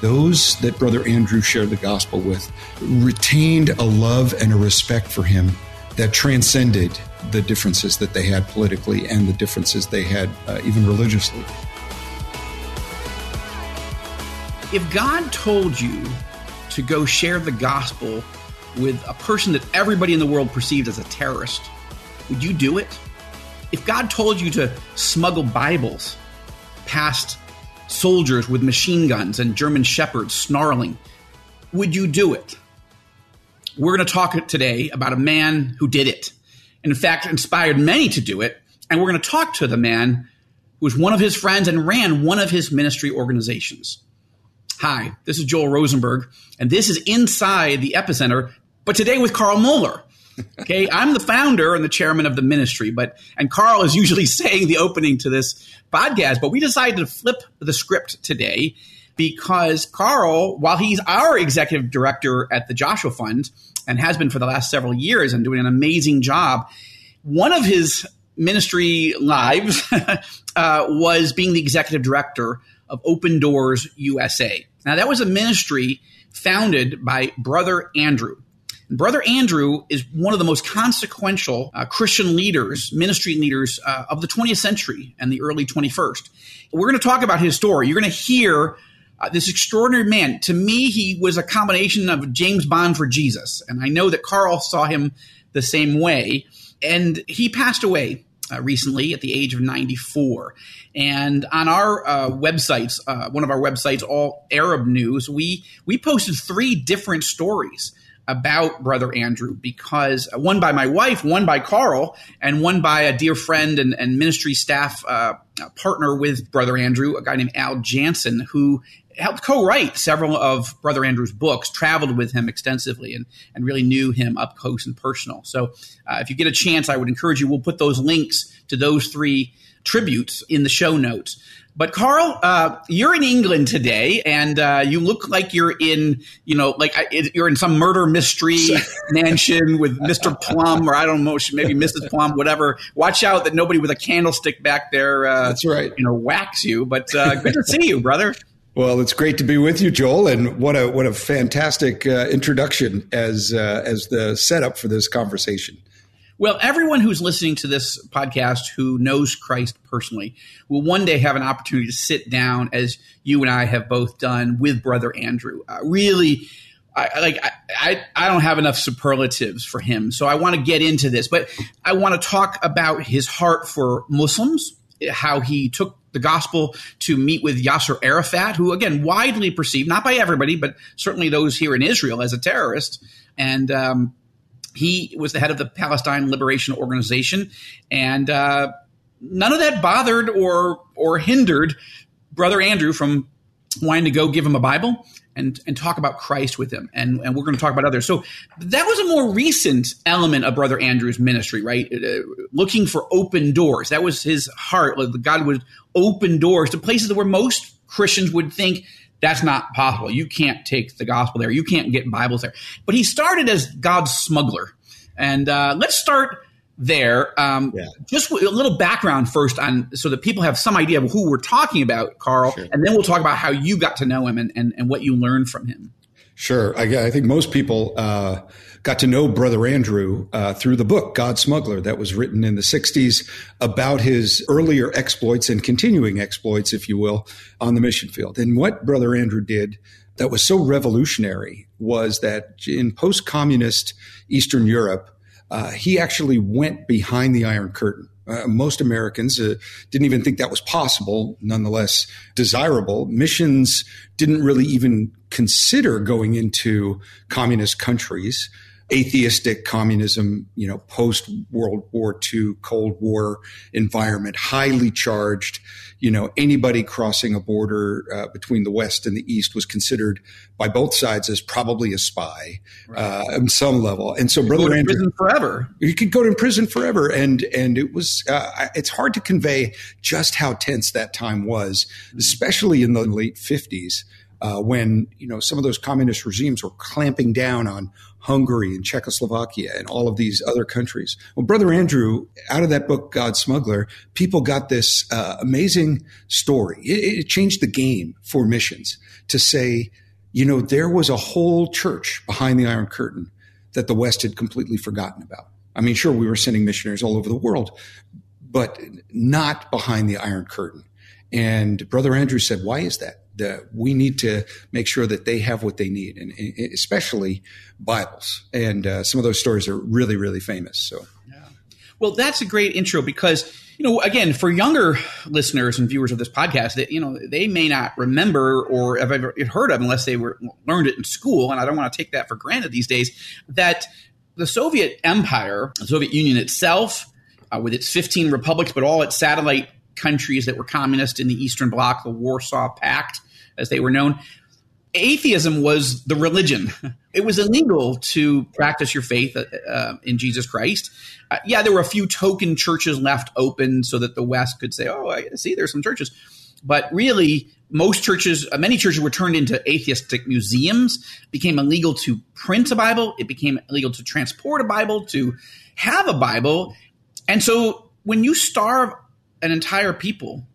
those that Brother Andrew shared the gospel with retained a love and a respect for him that transcended the differences that they had politically and the differences they had uh, even religiously. If God told you to go share the gospel with a person that everybody in the world perceived as a terrorist, would you do it? If God told you to smuggle Bibles past soldiers with machine guns and German shepherds snarling, would you do it? We're going to talk today about a man who did it. And in fact, inspired many to do it. And we're going to talk to the man who was one of his friends and ran one of his ministry organizations. Hi, this is Joel Rosenberg, and this is Inside the Epicenter, but today with Carl Moeller. Okay, I'm the founder and the chairman of the ministry, but and Carl is usually saying the opening to this podcast, but we decided to flip the script today because Carl, while he's our executive director at the Joshua Fund and has been for the last several years and doing an amazing job, one of his ministry lives uh, was being the executive director of Open Doors USA. Now, that was a ministry founded by Brother Andrew. Brother Andrew is one of the most consequential uh, Christian leaders, ministry leaders uh, of the 20th century and the early 21st. We're going to talk about his story. You're going to hear uh, this extraordinary man. To me, he was a combination of James Bond for Jesus. And I know that Carl saw him the same way. And he passed away uh, recently at the age of 94. And on our uh, websites, uh, one of our websites, All Arab News, we we posted three different stories about Brother Andrew because uh, one by my wife, one by Carl, and one by a dear friend and, and ministry staff uh, partner with Brother Andrew, a guy named Al Janssen, who helped co-write several of Brother Andrew's books, traveled with him extensively, and, and really knew him up close and personal. So uh, if you get a chance, I would encourage you, we'll put those links to those three tributes in the show notes. But Carl, uh, you're in England today, and uh, you look like you're in, you know, like you're in some murder mystery mansion with Mr. Plum, or I don't know, maybe Mrs. Plum, whatever. Watch out that nobody with a candlestick back there, uh, that's right, you know, whacks you. But uh, good to see you, brother. Well, it's great to be with you, Joel, and what a what a fantastic uh, introduction as uh, as the setup for this conversation. Well, everyone who's listening to this podcast who knows Christ personally will one day have an opportunity to sit down, as you and I have both done, with Brother Andrew. Uh, really, I, like I, I don't have enough superlatives for him, so I want to get into this. But I want to talk about his heart for Muslims, how he took the gospel to meet with Yasser Arafat, who again widely perceived, not by everybody, but certainly those here in Israel, as a terrorist, and um, he was the head of the Palestine Liberation Organization, and uh, none of that bothered or or hindered Brother Andrew from wanting to go give him a Bible and and talk about Christ with him. And and we're going to talk about others. So that was a more recent element of Brother Andrew's ministry, right? Uh, looking for open doors. That was his heart. God would open doors to places where most Christians would think that's not possible. You can't take the gospel there. You can't get Bibles there. But he started as God's smuggler. And uh, let's start there. Um, yeah. Just a little background first on so that people have some idea of who we're talking about, Carl, sure. and then we'll talk about how you got to know him and, and, and what you learned from him. Sure. I, I think most people uh, got to know Brother Andrew uh, through the book, God Smuggler, that was written in the 60s about his earlier exploits and continuing exploits, if you will, on the mission field. And what Brother Andrew did that was so revolutionary was that in post communist Eastern Europe, uh, he actually went behind the Iron Curtain. Uh, most Americans uh, didn't even think that was possible, nonetheless desirable. Missions didn't really even consider going into communist countries atheistic communism, you know, post World War II, Cold War environment, highly charged. You know, anybody crossing a border uh, between the West and the East was considered by both sides as probably a spy right. uh, on some level. And so, you brother Andrew, prison forever. You could go to prison forever, and and it was. Uh, it's hard to convey just how tense that time was, especially in the late fifties uh, when you know some of those communist regimes were clamping down on Hungary and Czechoslovakia and all of these other countries. Well, Brother Andrew, out of that book, God Smuggler, people got this uh, amazing story. It, it changed the game for missions to say, you know, there was a whole church behind the Iron Curtain that the West had completely forgotten about. I mean, sure, we were sending missionaries all over the world, but not behind the Iron Curtain. And Brother Andrew said, why is that? That we need to make sure that they have what they need, and especially Bibles. And uh, some of those stories are really, really famous. So, yeah. Well, that's a great intro because you know, again, for younger listeners and viewers of this podcast, that you know, they may not remember or have ever heard of unless they were learned it in school. And I don't want to take that for granted these days. That the Soviet Empire, the Soviet Union itself, uh, with its 15 republics, but all its satellite countries that were communist in the Eastern Bloc, the Warsaw Pact, as they were known. Atheism was the religion. It was illegal to practice your faith uh, uh, in Jesus Christ. Uh, yeah, there were a few token churches left open so that the West could say, "Oh, I see, there's some churches," but really, most churches, uh, many churches, were turned into atheistic museums. Became illegal to print a Bible. It became illegal to transport a Bible, to have a Bible, and so when you starve an entire people,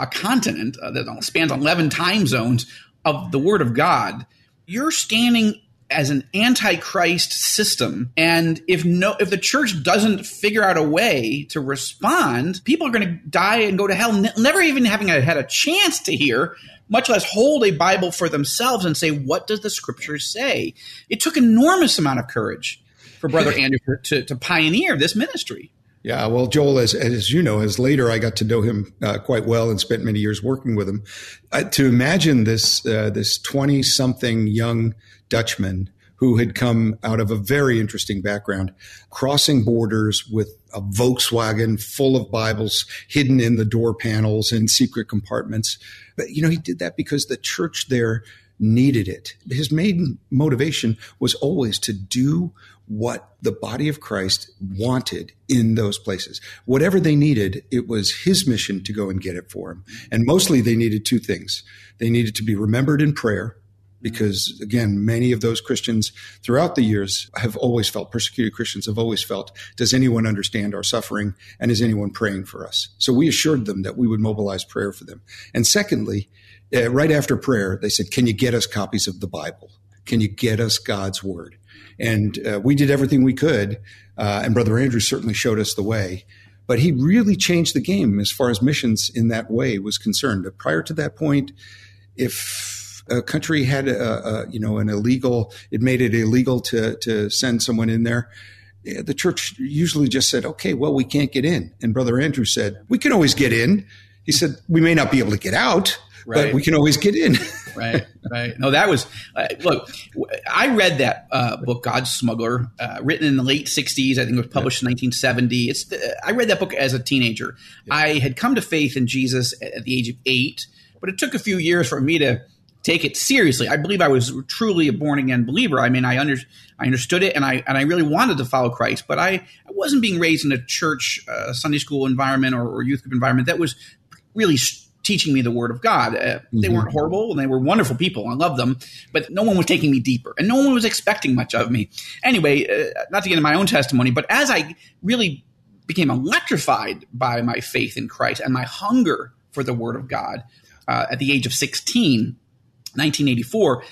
a continent uh, that spans 11 time zones of the Word of God, you're standing as an antichrist system. And if no if the church doesn't figure out a way to respond people are going to die and go to hell never even having a, had a chance to hear much less hold a bible for themselves and say what does the scriptures say? It took enormous amount of courage for brother andrew to, to pioneer this ministry yeah, well, Joel, as as you know, as later I got to know him uh, quite well and spent many years working with him. Uh, to imagine this uh, this twenty something young Dutchman who had come out of a very interesting background, crossing borders with a Volkswagen full of Bibles hidden in the door panels and secret compartments. But you know, he did that because the church there needed it. His main motivation was always to do what the body of Christ wanted in those places. Whatever they needed, it was his mission to go and get it for them. And mostly they needed two things. They needed to be remembered in prayer because again, many of those Christians throughout the years have always felt, persecuted Christians have always felt, does anyone understand our suffering and is anyone praying for us? So we assured them that we would mobilize prayer for them. And secondly, uh, right after prayer, they said, can you get us copies of the Bible? Can you get us God's word? And uh, we did everything we could. Uh, and Brother Andrew certainly showed us the way. But he really changed the game as far as missions in that way was concerned. Prior to that point, if a country had a, a, you know an illegal, it made it illegal to to send someone in there. The church usually just said, "Okay, well, we can't get in." And Brother Andrew said, "We can always get in." He said, "We may not be able to get out, right. but we can always get in. right, right. No, that was uh, look. I read that uh, book, God's Smuggler, uh, written in the late '60s. I think it was published yeah. in 1970. It's uh, I read that book as a teenager. Yeah. I had come to faith in Jesus at the age of eight, but it took a few years for me to take it seriously. I believe I was truly a born again believer. I mean, I under, I understood it, and I and I really wanted to follow Christ, but I, I wasn't being raised in a church, uh, Sunday school environment or, or, youth group environment that was really teaching me the word of God. Uh, they mm-hmm. weren't horrible and they were wonderful people. I love them, but no one was taking me deeper and no one was expecting much of me. Anyway, uh, not to get into my own testimony, but as I really became electrified by my faith in Christ and my hunger for the word of God uh, at the age of 16, 1984,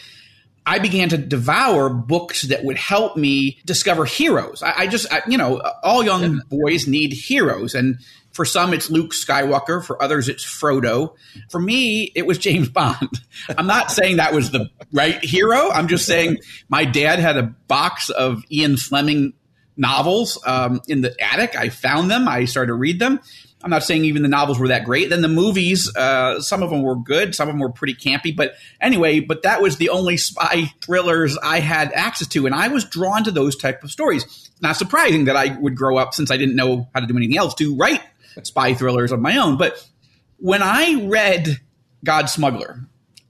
I began to devour books that would help me discover heroes. I, I just, I, you know, all young boys need heroes. And for some, it's Luke Skywalker. For others, it's Frodo. For me, it was James Bond. I'm not saying that was the right hero. I'm just saying my dad had a box of Ian Fleming novels um, in the attic. I found them. I started to read them. I'm not saying even the novels were that great. Then the movies, uh, some of them were good, some of them were pretty campy. But anyway, but that was the only spy thrillers I had access to, and I was drawn to those type of stories. Not surprising that I would grow up since I didn't know how to do anything else to write spy thrillers of my own. But when I read God Smuggler,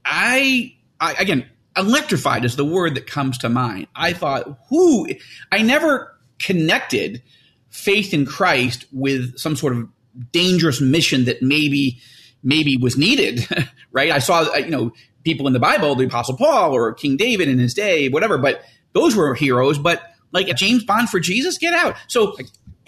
I, I again electrified is the word that comes to mind. I thought, who? I never connected faith in Christ with some sort of dangerous mission that maybe maybe was needed right? I saw, uh, you know, people in the Bible, the Apostle Paul or King David in his day, whatever, but those were heroes. But like James Bond for Jesus, get out. So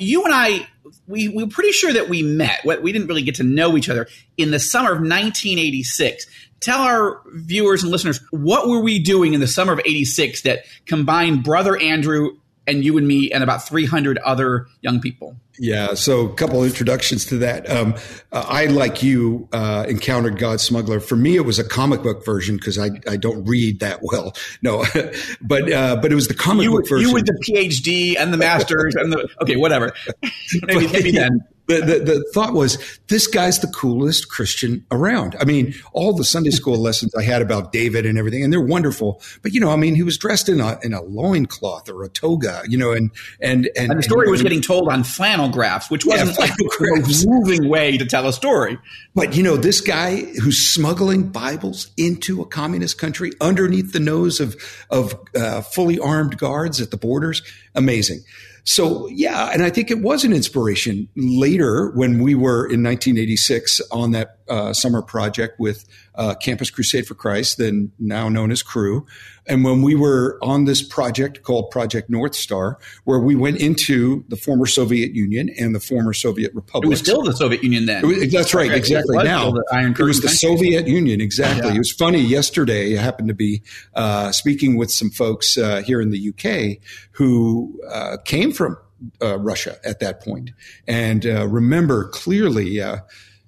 you and I, we, we were pretty sure that we met. We didn't really get to know each other in the summer of 1986. Tell our viewers and listeners, what were we doing in the summer of 86 that combined Brother Andrew and you and me and about 300 other young people? Yeah, so a couple introductions to that. Um, uh, I, like you, uh, encountered God Smuggler. For me, it was a comic book version because I, I don't read that well. No, but uh, but it was the comic you, book version. You with the PhD and the masters and the okay, whatever. maybe, maybe then the, the, the, thought was this guy's the coolest Christian around. I mean, all the Sunday school lessons I had about David and everything, and they're wonderful. But you know, I mean, he was dressed in a in a loincloth or a toga, you know, and and and, and the story and, was getting told on flannel graphs, which wasn't yeah, like most moving way to tell a story. But you know, this guy who's smuggling Bibles into a communist country underneath the nose of of uh, fully armed guards at the borders, amazing. So yeah, and I think it was an inspiration later when we were in 1986 on that uh, summer project with uh, Campus Crusade for Christ, then now known as Cru. And when we were on this project called Project North Star, where we went into the former Soviet Union and the former Soviet Republic. It was still the Soviet Union then. Was, that's right, exactly. It now it was the Soviet Union, exactly. Yeah. It was funny. Yesterday, I happened to be uh, speaking with some folks uh, here in the UK who uh, came from uh, Russia at that point and uh, remember clearly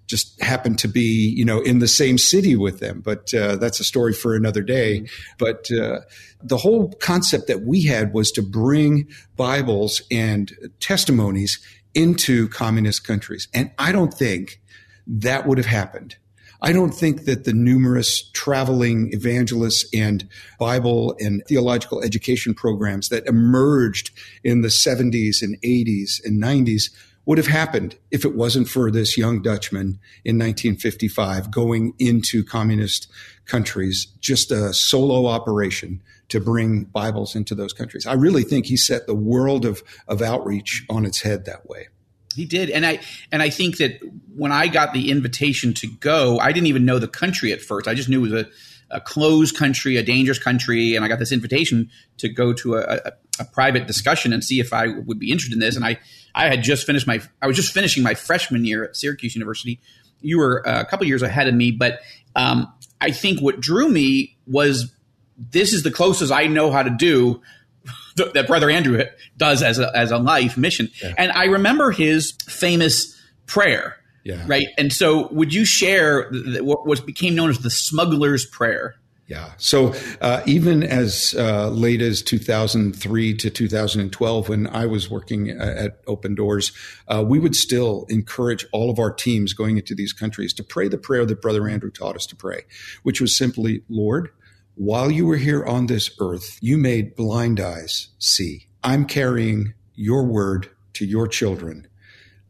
just happened to be, you know, in the same city with them. But uh, that's a story for another day. Mm-hmm. But uh, the whole concept that we had was to bring Bibles and testimonies into communist countries. And I don't think that would have happened. I don't think that the numerous traveling evangelists and Bible and theological education programs that emerged in the 70s and 80s and 90s would have happened if it wasn't for this young Dutchman in 1955 going into communist countries, just a solo operation to bring Bibles into those countries. I really think he set the world of, of outreach on its head that way. He did, and I and I think that when I got the invitation to go, I didn't even know the country at first. I just knew it was a, a closed country, a dangerous country, and I got this invitation to go to a, a, a private discussion and see if I would be interested in this. And I I had just finished my I was just finishing my freshman year at Syracuse University. You were uh, a couple years ahead of me, but um, I think what drew me was this is the closest I know how to do that Brother Andrew does as a as a life mission. Yeah. And I remember his famous prayer. Yeah. Right. And so, would you share what became known as the smuggler's prayer? Yeah. So uh, even as uh, late as 2003 to 2012, when I was working at Open Doors, uh, we would still encourage all of our teams going into these countries to pray the prayer that Brother Andrew taught us to pray, which was simply, Lord, while you were here on this earth, you made blind eyes see. I'm carrying your word to your children.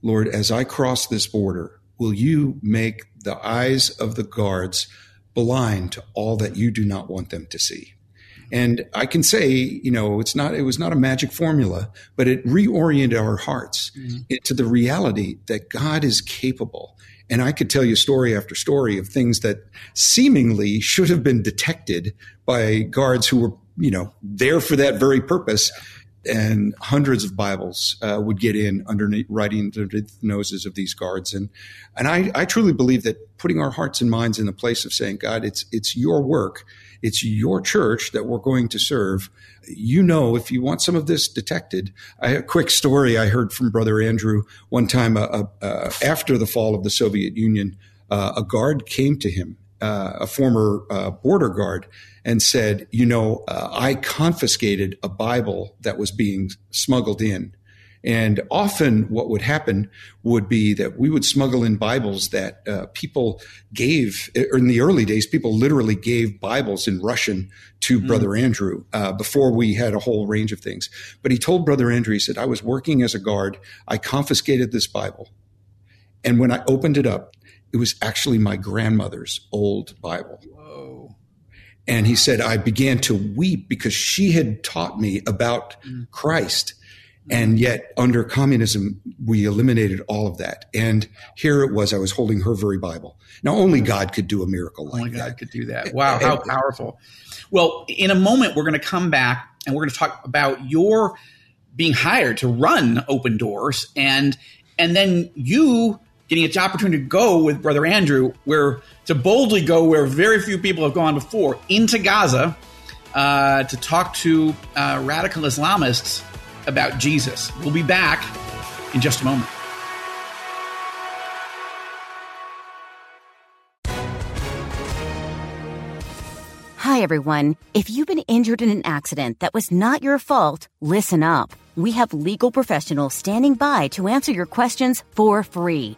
Lord, as I cross this border, will you make the eyes of the guards blind to all that you do not want them to see. And I can say, you know, it's not, it was not a magic formula, but it reoriented our hearts mm-hmm. into the reality that God is capable. And I could tell you story after story of things that seemingly should have been detected by guards who were, you know, there for that very purpose and hundreds of Bibles uh, would get in underneath, writing the noses of these guards. And and I, I truly believe that putting our hearts and minds in the place of saying, God, it's it's your work, it's your church that we're going to serve. You know, if you want some of this detected, I, a quick story I heard from Brother Andrew one time uh, uh, after the fall of the Soviet Union. Uh, a guard came to him, uh, a former uh, border guard and said, you know, uh, I confiscated a Bible that was being smuggled in. And often what would happen would be that we would smuggle in Bibles that uh, people gave in the early days, people literally gave Bibles in Russian to mm. Brother Andrew uh, before we had a whole range of things. But he told Brother Andrew, he said, I was working as a guard. I confiscated this Bible. And when I opened it up, it was actually my grandmother's old Bible. And he said, I began to weep because she had taught me about mm. Christ. And yet, under communism, we eliminated all of that. And here it was, I was holding her very Bible. Now, only God could do a miracle like only God that. could do that. Wow, how powerful. Well, in a moment, we're going to come back and we're going to talk about your being hired to run Open Doors and and then you getting an opportunity to go with Brother Andrew, where to boldly go where very few people have gone before into Gaza uh, to talk to uh, radical Islamists about Jesus. We'll be back in just a moment. Hi, everyone. If you've been injured in an accident that was not your fault, listen up. We have legal professionals standing by to answer your questions for free.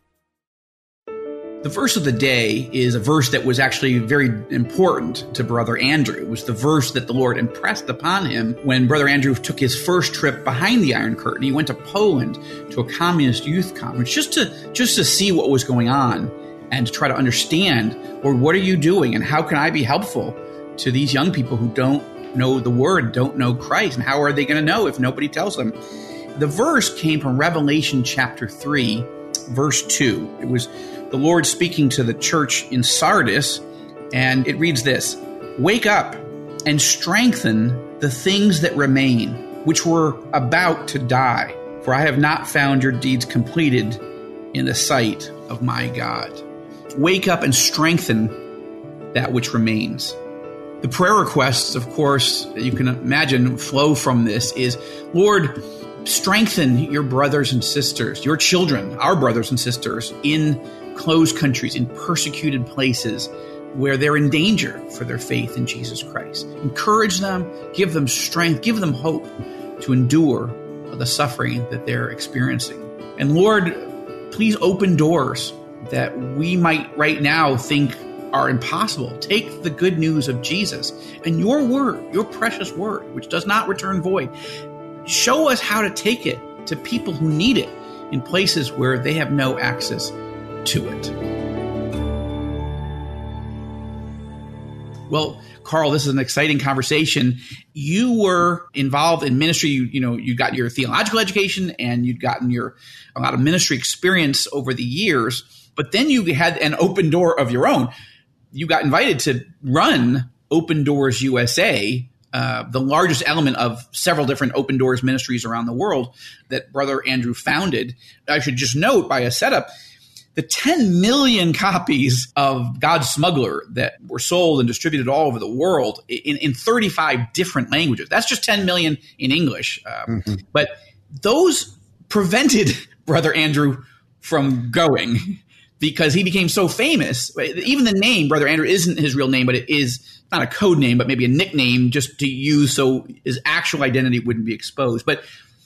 The verse of the day is a verse that was actually very important to Brother Andrew. It was the verse that the Lord impressed upon him when Brother Andrew took his first trip behind the Iron Curtain. He went to Poland to a communist youth conference just to just to see what was going on and to try to understand, Lord, what are you doing and how can I be helpful to these young people who don't know the word, don't know Christ, and how are they going to know if nobody tells them? The verse came from Revelation chapter 3, verse 2. It was the Lord speaking to the church in Sardis, and it reads this Wake up and strengthen the things that remain, which were about to die, for I have not found your deeds completed in the sight of my God. Wake up and strengthen that which remains. The prayer requests, of course, you can imagine flow from this is Lord, strengthen your brothers and sisters, your children, our brothers and sisters in closed countries, in persecuted places where they're in danger for their faith in Jesus Christ. Encourage them, give them strength, give them hope to endure the suffering that they're experiencing. And Lord, please open doors that we might right now think are impossible. Take the good news of Jesus and your word, your precious word, which does not return void. Show us how to take it to people who need it in places where they have no access to it. Well, Carl, this is an exciting conversation. You were involved in ministry. You, you know, you got your theological education and you'd gotten your a lot of ministry experience over the years. But then you had an open door of your own. You got invited to run Open Doors USA, uh, the largest element of several different open doors ministries around the world that Brother Andrew founded. I should just note by a setup the 10 million copies of God's Smuggler that were sold and distributed all over the world in, in 35 different languages. That's just 10 million in English. Um, mm-hmm. But those prevented Brother Andrew from going because he became so famous. Even the name Brother Andrew isn't his real name, but it is not a code name, but maybe a nickname just to use so his actual identity wouldn't be exposed. But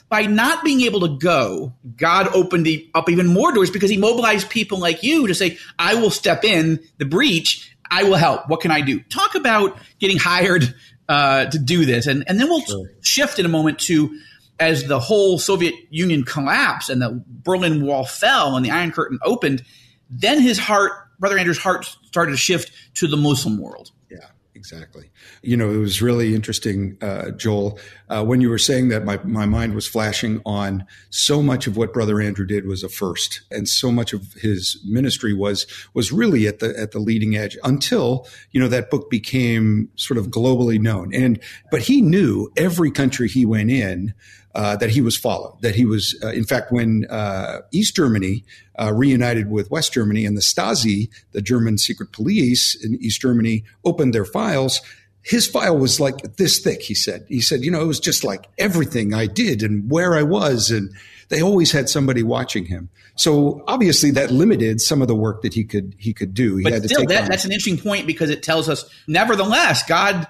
by not being able to go, God opened the, up even more doors because he mobilized people like you to say, I will step in the breach. I will help. What can I do? Talk about getting hired uh, to do this. And, and then we'll sure. shift in a moment to as the whole Soviet Union collapsed and the Berlin Wall fell and the Iron Curtain opened, then his heart, Brother Andrew's heart started to shift to the Muslim world. Yeah, exactly. You know, it was really interesting, uh, Joel, uh, when you were saying that my, my mind was flashing on so much of what Brother Andrew did was a first. And so much of his ministry was, was really at the, at the leading edge until, you know, that book became sort of globally known. And, but he knew every country he went in, uh, that he was followed. That he was, uh, in fact, when uh, East Germany uh, reunited with West Germany and the Stasi, the German secret police in East Germany, opened their files, his file was like this thick, he said. He said, you know, it was just like everything I did and where I was. And they always had somebody watching him. So obviously that limited some of the work that he could, he could do. He but still, that, that's an interesting point because it tells us, nevertheless, God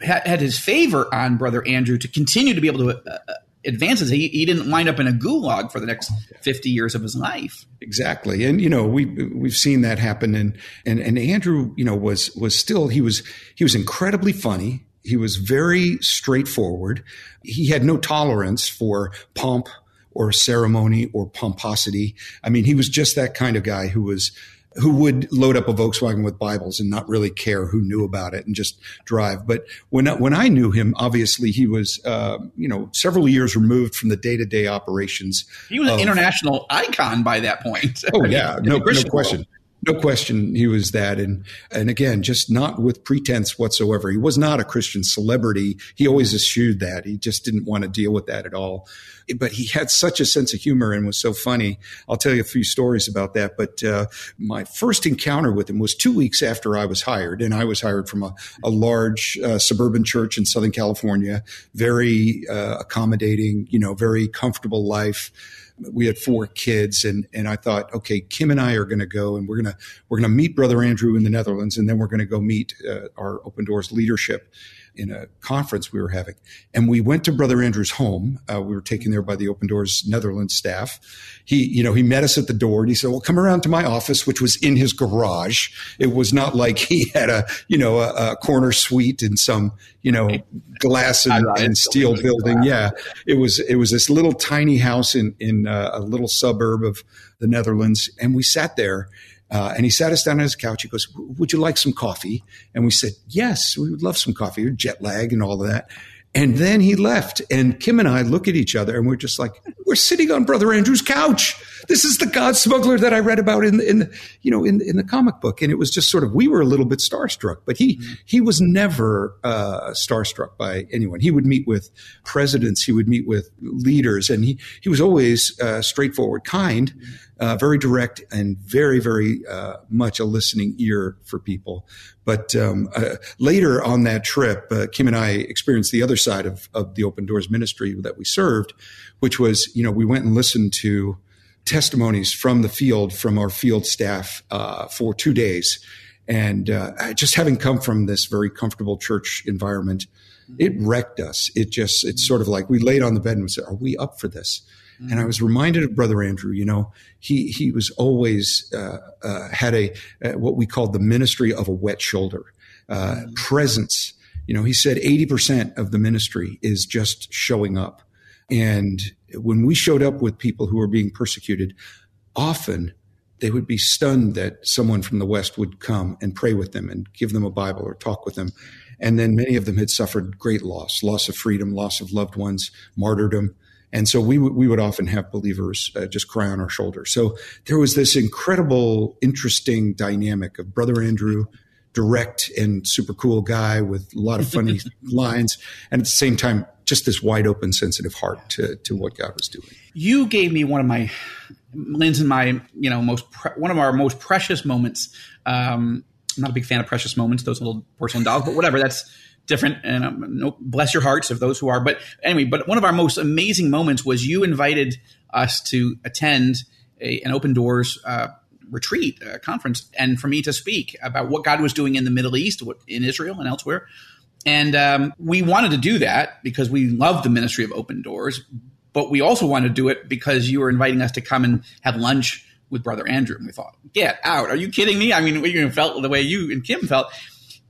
had, had his favor on brother Andrew to continue to be able to uh, uh advances. He, he didn't wind up in a gulag for the next 50 years of his life. Exactly. And, you know, we, we've seen that happen. And, and, and Andrew, you know, was, was still, he was, he was incredibly funny. He was very straightforward. He had no tolerance for pomp or ceremony or pomposity. I mean, he was just that kind of guy who was, who would load up a Volkswagen with Bibles and not really care who knew about it and just drive. But when when I knew him, obviously he was uh, you know several years removed from the day to day operations. He was of, an international icon by that point. Oh yeah, no, no question. World. No question, he was that, and and again, just not with pretense whatsoever. He was not a Christian celebrity. He always eschewed that. He just didn't want to deal with that at all. But he had such a sense of humor and was so funny. I'll tell you a few stories about that. But uh, my first encounter with him was two weeks after I was hired, and I was hired from a, a large uh, suburban church in Southern California, very uh, accommodating, you know, very comfortable life we had four kids and and I thought okay Kim and I are going to go and we're going to we're going to meet brother Andrew in the Netherlands and then we're going to go meet uh, our open doors leadership in a conference we were having. And we went to Brother Andrew's home. Uh, we were taken there by the Open Doors Netherlands staff. He, you know, he met us at the door and he said, well, come around to my office, which was in his garage. It was not like he had a, you know, a, a corner suite in some, you know, glass and, and steel building. Yeah. It was, it was this little tiny house in, in uh, a little suburb of the Netherlands. And we sat there uh, and he sat us down on his couch. He goes, Would you like some coffee? And we said, Yes, we would love some coffee, or jet lag and all of that. And then he left. And Kim and I look at each other and we're just like, we're sitting on Brother Andrew's couch. This is the God smuggler that I read about in, in you know, in, in the comic book. And it was just sort of, we were a little bit starstruck, but he, mm-hmm. he was never, uh, starstruck by anyone. He would meet with presidents. He would meet with leaders and he, he was always, uh, straightforward, kind. Mm-hmm uh, very direct and very, very uh, much a listening ear for people. But um, uh, later on that trip, uh, Kim and I experienced the other side of, of the Open Doors ministry that we served, which was, you know, we went and listened to testimonies from the field, from our field staff uh, for two days. And uh, just having come from this very comfortable church environment, it wrecked us. It just, it's sort of like we laid on the bed and said, Are we up for this? And I was reminded of Brother Andrew. You know, he he was always uh, uh, had a uh, what we called the ministry of a wet shoulder, uh, mm-hmm. presence. You know, he said eighty percent of the ministry is just showing up, and when we showed up with people who were being persecuted, often they would be stunned that someone from the West would come and pray with them and give them a Bible or talk with them. And then many of them had suffered great loss, loss of freedom, loss of loved ones, martyrdom. And so we, w- we would often have believers uh, just cry on our shoulder. So there was this incredible, interesting dynamic of Brother Andrew, direct and super cool guy with a lot of funny lines. And at the same time, just this wide open, sensitive heart to, to what God was doing. You gave me one of my, Lynn's and my, you know, most, pre- one of our most precious moments. Um, I'm not a big fan of precious moments, those little porcelain dolls, but whatever. That's, different and um, no, bless your hearts of those who are. But anyway, but one of our most amazing moments was you invited us to attend a, an open doors uh, retreat uh, conference and for me to speak about what God was doing in the Middle East, what, in Israel and elsewhere. And um, we wanted to do that because we love the ministry of open doors, but we also wanted to do it because you were inviting us to come and have lunch with Brother Andrew. And we thought, get out. Are you kidding me? I mean, we felt the way you and Kim felt.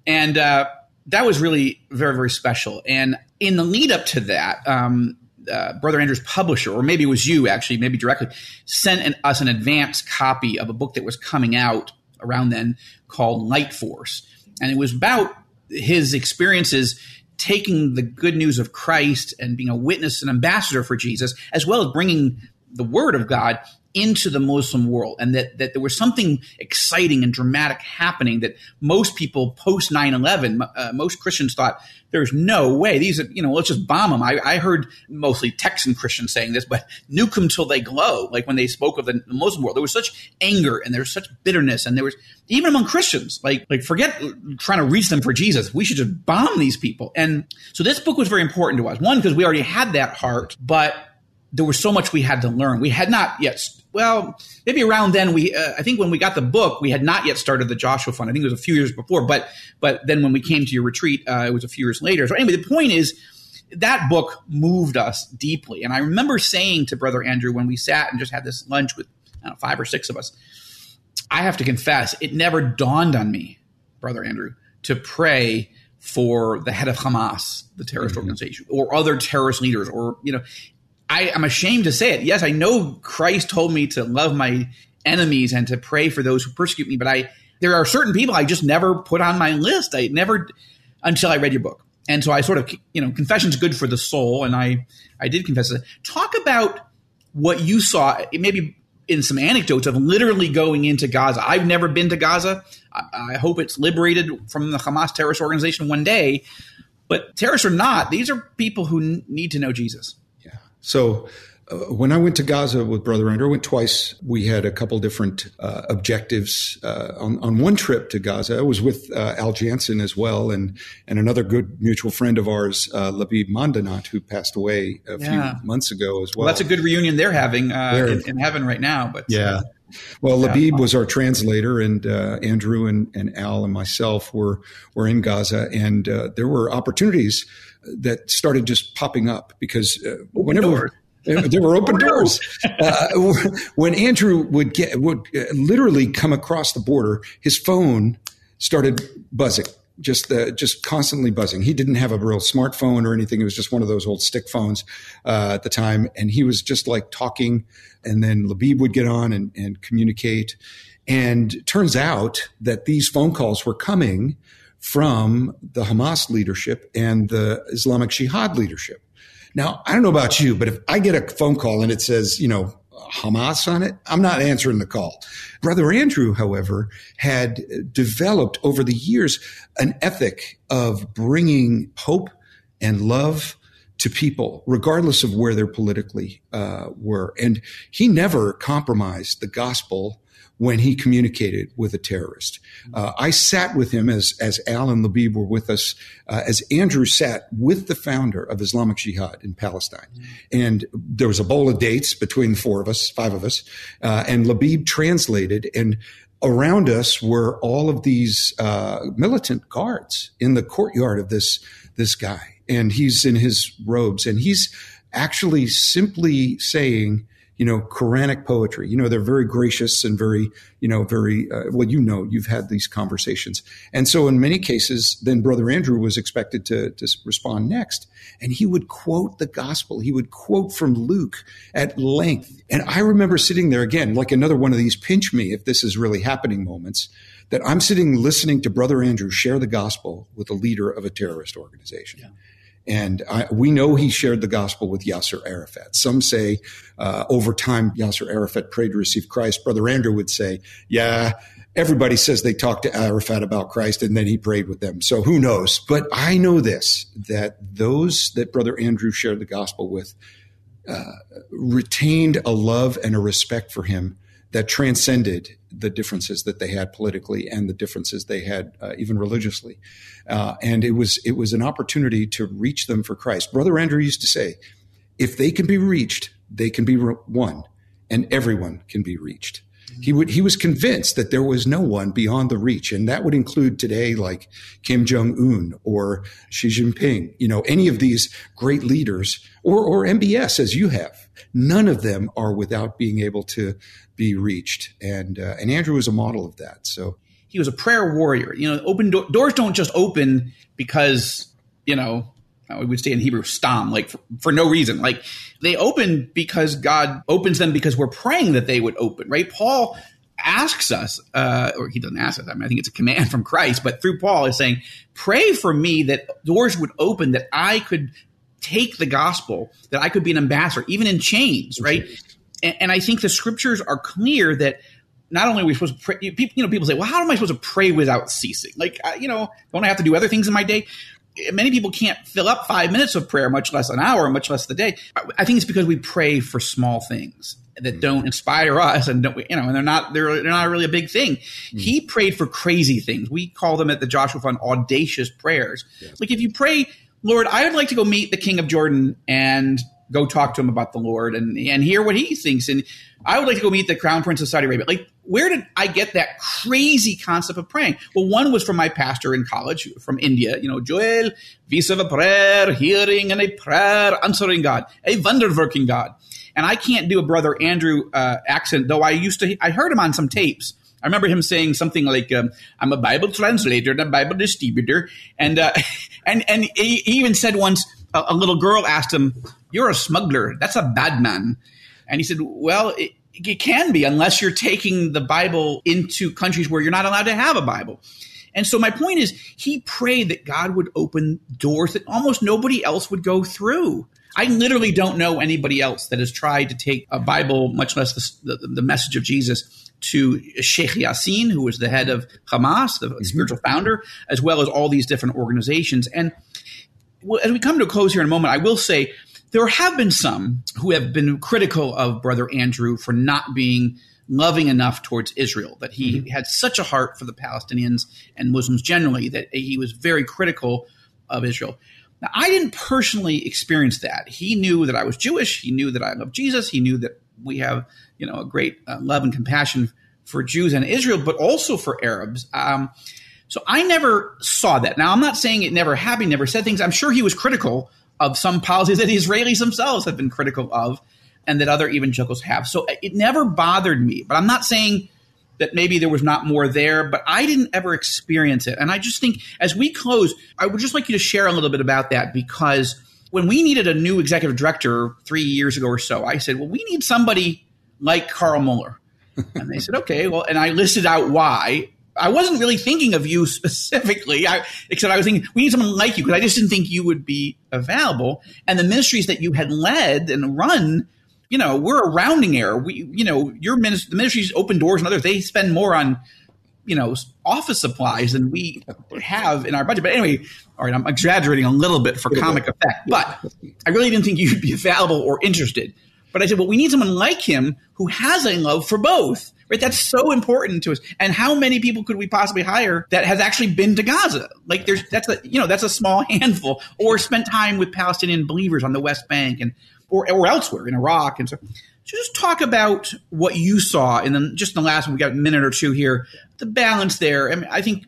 And uh, that was really very, very special. And in the lead up to that, um, uh, Brother Andrew's publisher, or maybe it was you actually, maybe directly, sent an, us an advance copy of a book that was coming out around then called Light Force. And it was about his experiences taking the good news of Christ and being a witness and ambassador for Jesus, as well as bringing the word of God into the Muslim world and that, that there was something exciting and dramatic happening that most people post 9-11, uh, most Christians thought there's no way these are, you know, let's just bomb them. I, I heard mostly Texan Christians saying this, but nuke them till they glow. Like when they spoke of the Muslim world, there was such anger and there was such bitterness and there was even among Christians, like, like forget trying to reach them for Jesus. We should just bomb these people. And so this book was very important to us. One, because we already had that heart, but there was so much we had to learn. We had not yet, well, maybe around then we, uh, I think when we got the book, we had not yet started the Joshua Fund. I think it was a few years before, but, but then when we came to your retreat, uh, it was a few years later. So anyway, the point is that book moved us deeply. And I remember saying to Brother Andrew when we sat and just had this lunch with know, five or six of us, I have to confess, it never dawned on me, Brother Andrew, to pray for the head of Hamas, the terrorist mm-hmm. organization, or other terrorist leaders, or you know, I, am ashamed to say it. Yes, I know Christ told me to love my enemies and to pray for those who persecute me, but I there are certain people I just never put on my list. I never until I read your book. And so I sort of, you know, confession's good for the soul, and I I did confess it. Talk about what you saw, maybe in some anecdotes of literally going into Gaza. I've never been to Gaza. I, I hope it's liberated from the Hamas terrorist organization one day. But terrorists or not, these are people who n- need to know Jesus. So uh, when I went to Gaza with Brother Andrew, I went twice. We had a couple different uh, objectives. Uh, on, on one trip to Gaza, I was with uh, Al Janssen as well, and and another good mutual friend of ours, uh, Labib Madanat, who passed away a yeah. few months ago as well. well. That's a good reunion they're having uh, in, in, heaven right now. But yeah. Well, Labib was our translator, and Andrew and, and Al and myself were were in Gaza, and there were opportunities that started just popping up because uh, whenever there were open doors. Uh, when Andrew would get would uh, literally come across the border, his phone started buzzing, just uh, just constantly buzzing. He didn't have a real smartphone or anything. It was just one of those old stick phones uh, at the time, and he was just like talking. And then Labib would get on and, and communicate. And turns out that these phone calls were coming from the Hamas leadership and the Islamic Jihad leadership. Now, I don't know about you, but if I get a phone call and it says, you know, Hamas on it, I'm not answering the call. Brother Andrew, however, had developed over the years an ethic of bringing hope and love to people, regardless of where they're politically uh, were. And he never compromised the gospel when he communicated with a terrorist. Uh, I sat with him as, as Al and Labib were with us, uh, as Andrew sat with the founder of Islamic Jihad in Palestine. And there was a bowl of dates between the four of us, five of us, uh, and Labib translated and around us were all of these uh, militant guards in the courtyard of this this guy and he's in his robes and he's actually simply saying you know, Quranic poetry. You know, they're very gracious and very, you know, very, uh, well, you know, you've had these conversations. And so in many cases, then Brother Andrew was expected to, to respond next. And he would quote the gospel. He would quote from Luke at length. And I remember sitting there again, like another one of these pinch me if this is really happening moments, that I'm sitting listening to Brother Andrew share the gospel with the leader of a terrorist organization. Yeah. And I, we know he shared the gospel with Yasser Arafat. Some say uh, over time Yasser Arafat prayed to receive Christ. Brother Andrew would say, yeah, everybody says they talked to Arafat about Christ and then he prayed with them. So who knows? But I know this that those that Brother Andrew shared the gospel with uh, retained a love and a respect for him that transcended the differences that they had politically and the differences they had uh, even religiously. Uh, and it was it was an opportunity to reach them for Christ. Brother Andrew used to say, "If they can be reached, they can be re- won, and everyone can be reached." He would he was convinced that there was no one beyond the reach, and that would include today like Kim Jong Un or Xi Jinping. You know, any of these great leaders, or or MBS as you have. None of them are without being able to be reached. And uh, and Andrew was a model of that. So he was a prayer warrior. You know, open do- doors don't just open because you know we would say in Hebrew stam, like for, for, no reason. Like they open because God opens them because we're praying that they would open, right? Paul asks us, uh, or he doesn't ask us, I mean, I think it's a command from Christ, but through Paul is saying, pray for me that doors would open, that I could take the gospel, that I could be an ambassador, even in chains, right? And, and I think the scriptures are clear that not only are we supposed to pray, people, you know, people say, well, how am I supposed to pray without ceasing? Like, uh, you know, don't I have to do other things in my day? Many people can't fill up five minutes of prayer, much less an hour, much less the day. I think it's because we pray for small things that mm. don't inspire us and don't, you know, and they're not, they're, they're not really a big thing. Mm. He prayed for crazy things. We call them at the Joshua Fund audacious prayers. Yes. Like if you pray, Lord, I would like to go meet the king of Jordan and go talk to him about the Lord and, and hear what he thinks. And I would like to go meet the crown prince of Saudi Arabia. Like, where did I get that crazy concept of praying? Well, one was from my pastor in college from India, you know, Joel, vis of a prayer, hearing and a prayer, answering God, a wonder working God. And I can't do a brother Andrew uh, accent, though I used to, I heard him on some tapes. I remember him saying something like, um, "I'm a Bible translator and a Bible distributor," and uh, and and he even said once a, a, little girl asked him, "You're a smuggler. That's a bad man." And he said, Well, it can be unless you're taking the Bible into countries where you're not allowed to have a Bible. And so my point is, he prayed that God would open doors that almost nobody else would go through. I literally don't know anybody else that has tried to take a Bible, much less the, the, the message of Jesus, to Sheikh Yassin, who was the head of Hamas, the mm-hmm. spiritual founder, as well as all these different organizations. And as we come to a close here in a moment, I will say there have been some who have been critical of Brother Andrew for not being loving enough towards Israel, that he mm-hmm. had such a heart for the Palestinians and Muslims generally that he was very critical of Israel. Now, I didn't personally experience that. He knew that I was Jewish. He knew that I love Jesus. He knew that we have, you know, a great uh, love and compassion for Jews and Israel, but also for Arabs. Um, so I never saw that. Now, I'm not saying it never happened, never said things. I'm sure he was critical of some policies that the Israelis themselves have been critical of and that other evangelicals have. So uh, it never bothered me. But I'm not saying that maybe there was not more there, but I didn't ever experience it. And I just think as we close, I would just like you to share a little bit about that because when we needed a new executive director three years ago or so, I said, well, we need somebody like Carl Moeller. and they said, okay, well, and I listed out why. I wasn't really thinking of you specifically, I, except I was thinking we need someone like you because I just didn't think you would be available. And the ministries that you had led and run, you know, we're a rounding error. We, you know, your ministry, the ministries open doors and others. They spend more on, you know, office supplies than we have in our budget. But anyway, all right, I'm exaggerating a little bit for comic effect, but I really didn't think you'd be available or interested. But I said, well, we need someone like him who has a love for both right? That's so important to us. And how many people could we possibly hire that has actually been to Gaza? Like there's that's a you know that's a small handful, or spent time with Palestinian believers on the West Bank and or or elsewhere in Iraq and so. So just talk about what you saw, and then just in the last one, we got a minute or two here. The balance there. I mean, I think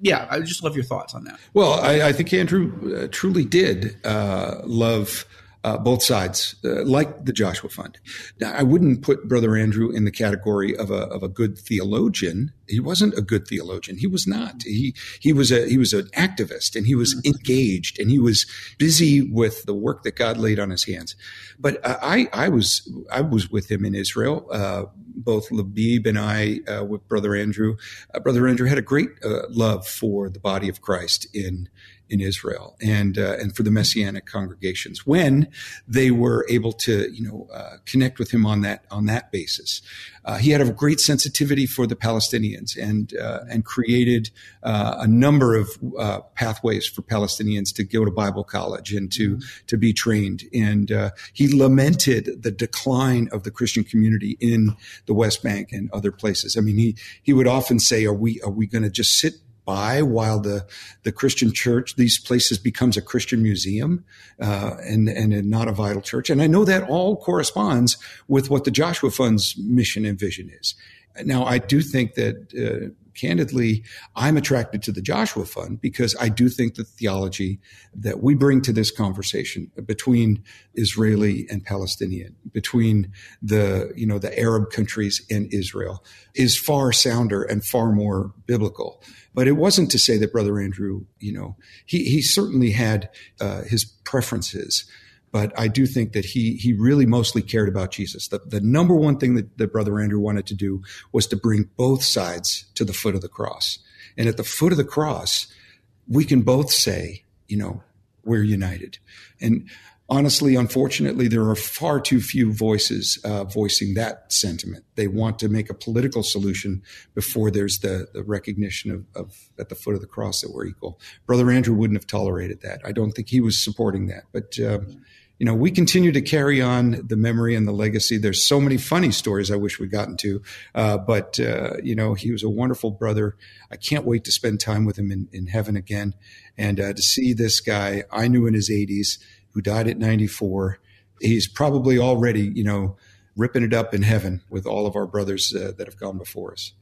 yeah, I just love your thoughts on that. Well, I, I think Andrew uh, truly did uh, love uh, both sides, uh, like the Joshua Fund. Now, I wouldn't put Brother Andrew in the category of a of a good theologian. He wasn't a good theologian. He was not. He he was a he was an activist, and he was engaged, and he was busy with the work that God laid on his hands. But uh, I I was I was with him in Israel. Uh, both Labib and I, uh, with Brother Andrew, uh, Brother Andrew had a great love for the body of Christ in in Israel and uh, and for the messianic congregations when they were able to you know uh, connect with him on that on that basis. Uh, he had a great sensitivity for the Palestinians and uh, and created uh, a number of uh, pathways for Palestinians to go to Bible college and to mm-hmm. to be trained. And he lamented the decline of the Christian community in the West Bank and other places. I mean, he he would often say, "Are we are we going to just sit by while the the Christian church these places becomes a Christian museum uh, and and not a vital church. And I know that all corresponds with what the Joshua Fund's mission and vision is. Now, I do think that. Uh, candidly, I'm attracted to the Joshua Fund because I do think the theology that we bring to this conversation between Israeli and Palestinian, between the, you know, the Arab countries and Israel is far sounder and far more biblical. But it wasn't to say that Brother Andrew, you know, he, he certainly had uh, his preferences. But I do think that he he really mostly cared about Jesus. The, the number one thing that, that Brother Andrew wanted to do was to bring both sides to the foot of the cross. And at the foot of the cross, we can both say, you know, we're united. And honestly, unfortunately, there are far too few voices uh, voicing that sentiment. They want to make a political solution before there's the, the recognition of, of, at the foot of the cross that we're equal. Brother Andrew wouldn't have tolerated that. I don't think he was supporting that. But um, you know, we continue to carry on the memory and the legacy. There's so many funny stories I wish we'd gotten to, uh, but uh, you know, he was a wonderful brother. I can't wait to spend time with him in, in heaven again, and uh, to see this guy I knew in his 80s who died at 94. He's probably already, you know, ripping it up in heaven with all of our brothers uh, that have gone before us.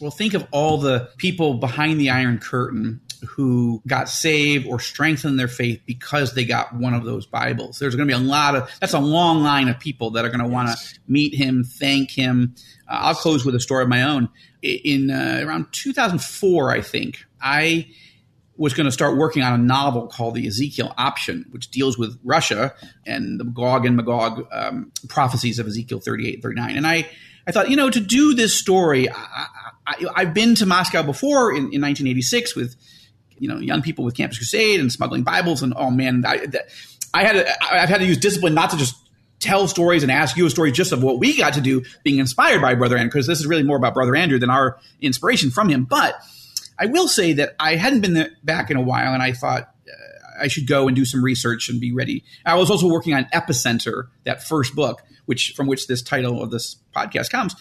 Well, think of all the people behind the Iron Curtain who got saved or strengthened their faith because they got one of those Bibles. There's going to be a lot of, that's a long line of people that are going to want to meet him, thank him. Uh, I'll close with a story of my own. In uh, around 2004, I think, I was going to start working on a novel called The Ezekiel Option, which deals with Russia and the Gog and Magog um, prophecies of Ezekiel 38 39. And I, I thought, you know, to do this story, I, have been to Moscow before in, in 1986 with you know young people with Campus Crusade and smuggling Bibles and oh man, I, I had to, I've had to use discipline not to just tell stories and ask you a story just of what we got to do being inspired by Brother Andrew because this is really more about Brother Andrew than our inspiration from him. But I will say that I hadn't been back in a while and I thought uh, I should go and do some research and be ready. I was also working on Epicenter, that first book, which from which this title of this podcast comes.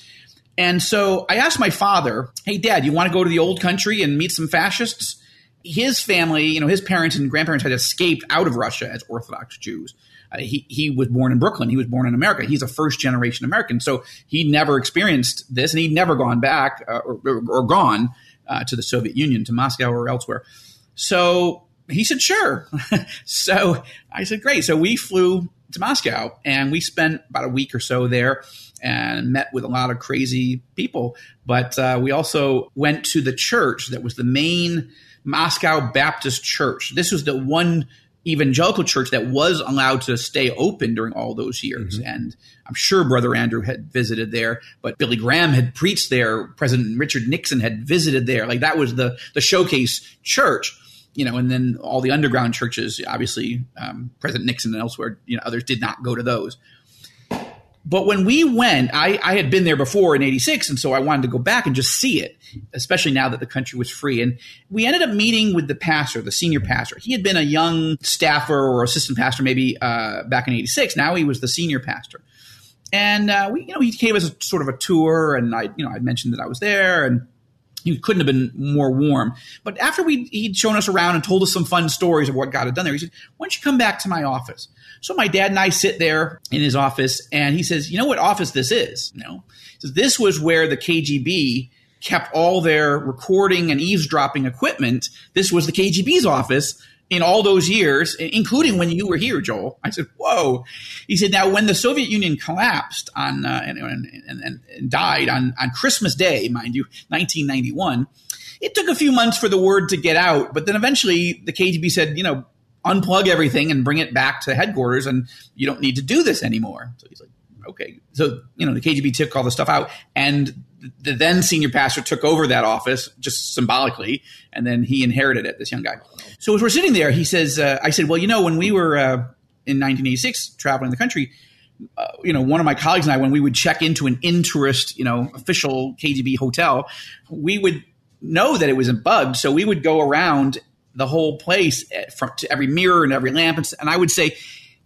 And so I asked my father, "Hey, Dad, you want to go to the old country and meet some fascists?" His family, you know, his parents and grandparents had escaped out of Russia as Orthodox Jews. Uh, he he was born in Brooklyn. He was born in America. He's a first generation American, so he never experienced this, and he'd never gone back uh, or, or, or, gone uh, to the Soviet Union, to Moscow or elsewhere. So he said, "Sure." so I said, "Great." So we flew to Moscow, and we spent about a week or so there and met with a lot of crazy people. But uh, we also went to the church that was the main Moscow Baptist Church. This was the one evangelical church that was allowed to stay open during all those years. Mm-hmm. And I'm sure Brother Andrew had visited there, but Billy Graham had preached there. President Richard Nixon had visited there. Like that was the, the showcase church, you know, and then all the underground churches, obviously, um, President Nixon and elsewhere, you know, others did not go to those. But when we went, I, I had been there before in 86, and so I wanted to go back and just see it, especially now that the country was free. And we ended up meeting with the pastor, the senior pastor. He had been a young staffer or assistant pastor maybe uh, back in 86. Now he was the senior pastor. And uh, we, you know, he gave us a, sort of a tour, and I, you know, I mentioned that I was there, and he couldn't have been more warm. But after we he'd shown us around and told us some fun stories of what God had done there, he said, "Why don't you come back to my office?" So my dad and I sit there in his office, and he says, "You know what office this is?" You know, this was where the KGB kept all their recording and eavesdropping equipment. This was the KGB's office in all those years, including when you were here, Joel. I said, "Whoa!" He said, "Now, when the Soviet Union collapsed on uh, and, and, and, and, died on on Christmas Day, mind you, 1991." It took a few months for the word to get out, but then eventually the KGB said, "You know, unplug everything and bring it back to headquarters, and you don't need to do this anymore. So he's like, okay. So, you know, the KGB took all the stuff out, and the then senior pastor took over that office just symbolically, and then he inherited it, this young guy. So as we're sitting there, he says, uh, I said, well, you know, when we were uh, in 1986 traveling the country, uh, you know, one of my colleagues and I, when we would check into an Intourist, you know, official KGB hotel, we would know that it was bugged. So we would go around the whole place eh, from to every mirror and every lamp, and, and I would say,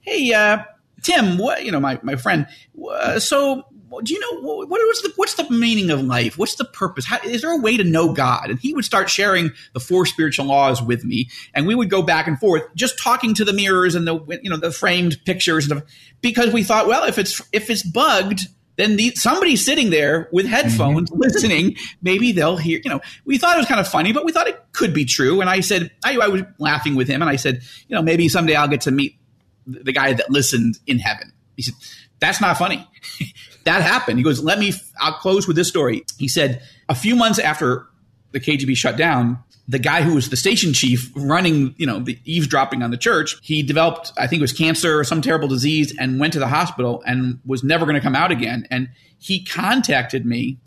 "Hey, uh, Tim, what you know, my my friend, uh, so." Do you know what, what's the what's the meaning of life? What's the purpose? How, is there a way to know God? And he would start sharing the four spiritual laws with me, and we would go back and forth, just talking to the mirrors and the you know the framed pictures and because we thought, well, if it's if it's bugged, then the, somebody's sitting there with headphones mm-hmm. listening. Maybe they'll hear, you know, we thought it was kind of funny, but we thought it could be true. And I said, I, I was laughing with him and I said, you know, maybe someday I'll get to meet the guy that listened in heaven. He said, that's not funny. that happened. He goes, let me, I'll close with this story. He said, a few months after the KGB shut down, the guy who was the station chief running, you know, the eavesdropping on the church, he developed, I think it was cancer or some terrible disease and went to the hospital and was never going to come out again. And he contacted me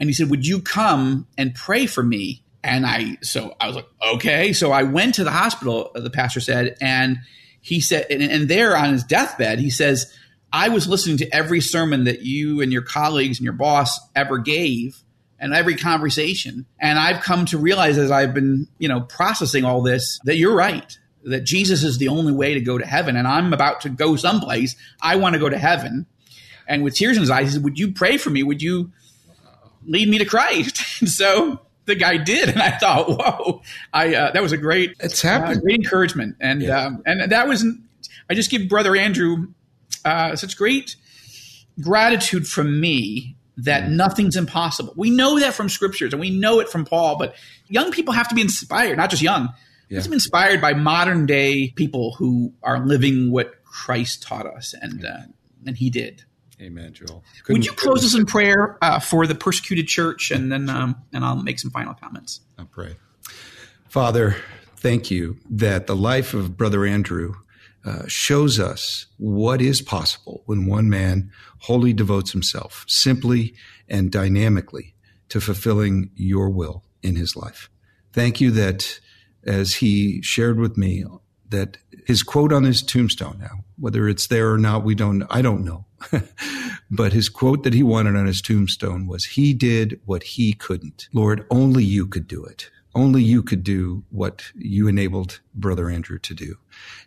and he said, Would you come and pray for me? And I, so I was like, okay. So I went to the hospital, the pastor said, and he said, and, and there on his deathbed, he says, I was listening to every sermon that you and your colleagues and your boss ever gave and every conversation. And I've come to realize as I've been, you know, processing all this that you're right, that Jesus is the only way to go to heaven. And I'm about to go someplace. I want to go to heaven. And with tears in his eyes, he said, Would you pray for me? Would you lead me to Christ? And so the guy did, and I thought, "Whoa!" I uh, that was a great, it's happened, uh, great encouragement, and yeah. um, and that was. I just give Brother Andrew uh, such great gratitude from me that mm. nothing's impossible. We know that from scriptures, and we know it from Paul. But young people have to be inspired, not just young. Yeah. Be inspired by modern day people who are living what Christ taught us, and uh, and He did. Amen, Joel. Couldn't, Would you close us in prayer uh, for the persecuted church, and then um, and I'll make some final comments. I pray, Father. Thank you that the life of Brother Andrew uh, shows us what is possible when one man wholly devotes himself simply and dynamically to fulfilling your will in his life. Thank you that as he shared with me that his quote on his tombstone now, whether it's there or not, we don't, I don't know. but his quote that he wanted on his tombstone was, he did what he couldn't. Lord, only you could do it. Only you could do what you enabled Brother Andrew to do.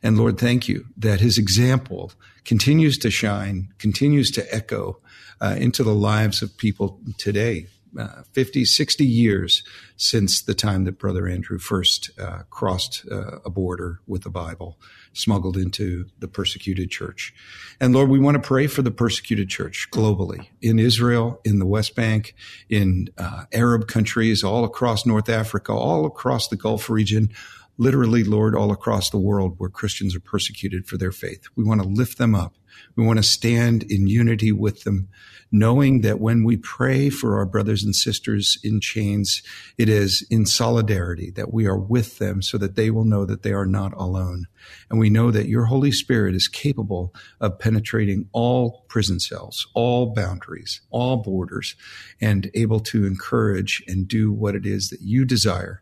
And Lord, thank you that his example continues to shine, continues to echo uh, into the lives of people today uh, 50, 60 years since the time that Brother Andrew first uh, crossed uh, a border with the Bible, smuggled into the persecuted church. And Lord, we want to pray for the persecuted church globally in Israel, in the West Bank, in uh, Arab countries, all across North Africa, all across the Gulf region, literally, Lord, all across the world where Christians are persecuted for their faith. We want to lift them up. We want to stand in unity with them, knowing that when we pray for our brothers and sisters in chains, it is in solidarity that we are with them so that they will know that they are not alone. And we know that your Holy Spirit is capable of penetrating all prison cells, all boundaries, all borders, and able to encourage and do what it is that you desire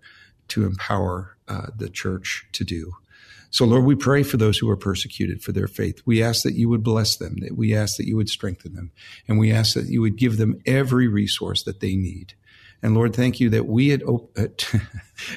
to empower uh, the church to do. So, Lord, we pray for those who are persecuted for their faith. We ask that you would bless them, that we ask that you would strengthen them, and we ask that you would give them every resource that they need. And Lord, thank you that we at,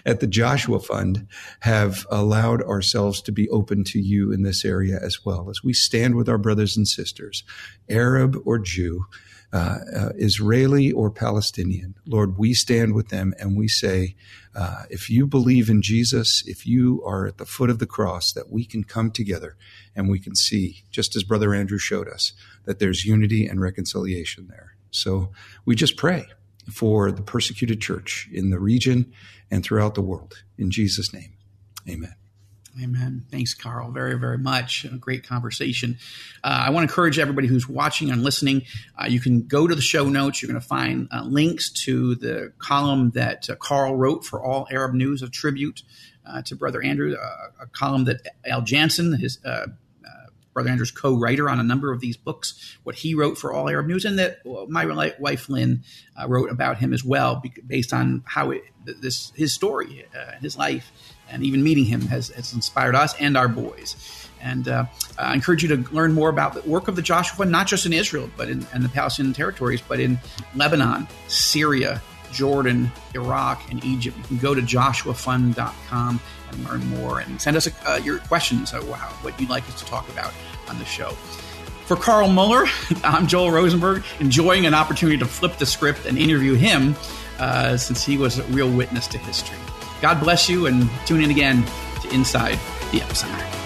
at, the Joshua Fund have allowed ourselves to be open to you in this area as well as we stand with our brothers and sisters, Arab or Jew, uh, uh, Israeli or Palestinian. Lord, we stand with them and we say, uh, if you believe in Jesus, if you are at the foot of the cross, that we can come together and we can see, just as Brother Andrew showed us, that there's unity and reconciliation there. So we just pray for the persecuted church in the region and throughout the world. In Jesus' name, amen. Amen. Thanks, Carl, very, very much. A great conversation. Uh, I want to encourage everybody who's watching and listening. Uh, you can go to the show notes. You're going to find uh, links to the column that uh, Carl wrote for All Arab News, a tribute uh, to Brother Andrew, uh, a column that Al Janssen, his Brother Andrew's co-writer on a number of these books, what he wrote for All Arab News, and that my wife Lynn wrote about him as well, based on how it, this his story, his life and even meeting him has, has inspired us and our boys. And uh, I encourage you to learn more about the work of the Joshua Fund, not just in Israel, but in, in the Palestinian territories, but in Lebanon, Syria, Jordan, Iraq, and Egypt. You can go to joshuafund.com and learn more and send us uh, your questions wow, what you'd like us to talk about on the show. For Carl Moeller, I'm Joel Rosenberg, enjoying an opportunity to flip the script and interview him uh, since he was a real witness to history. God bless you and tune in again to Inside the Epicenter.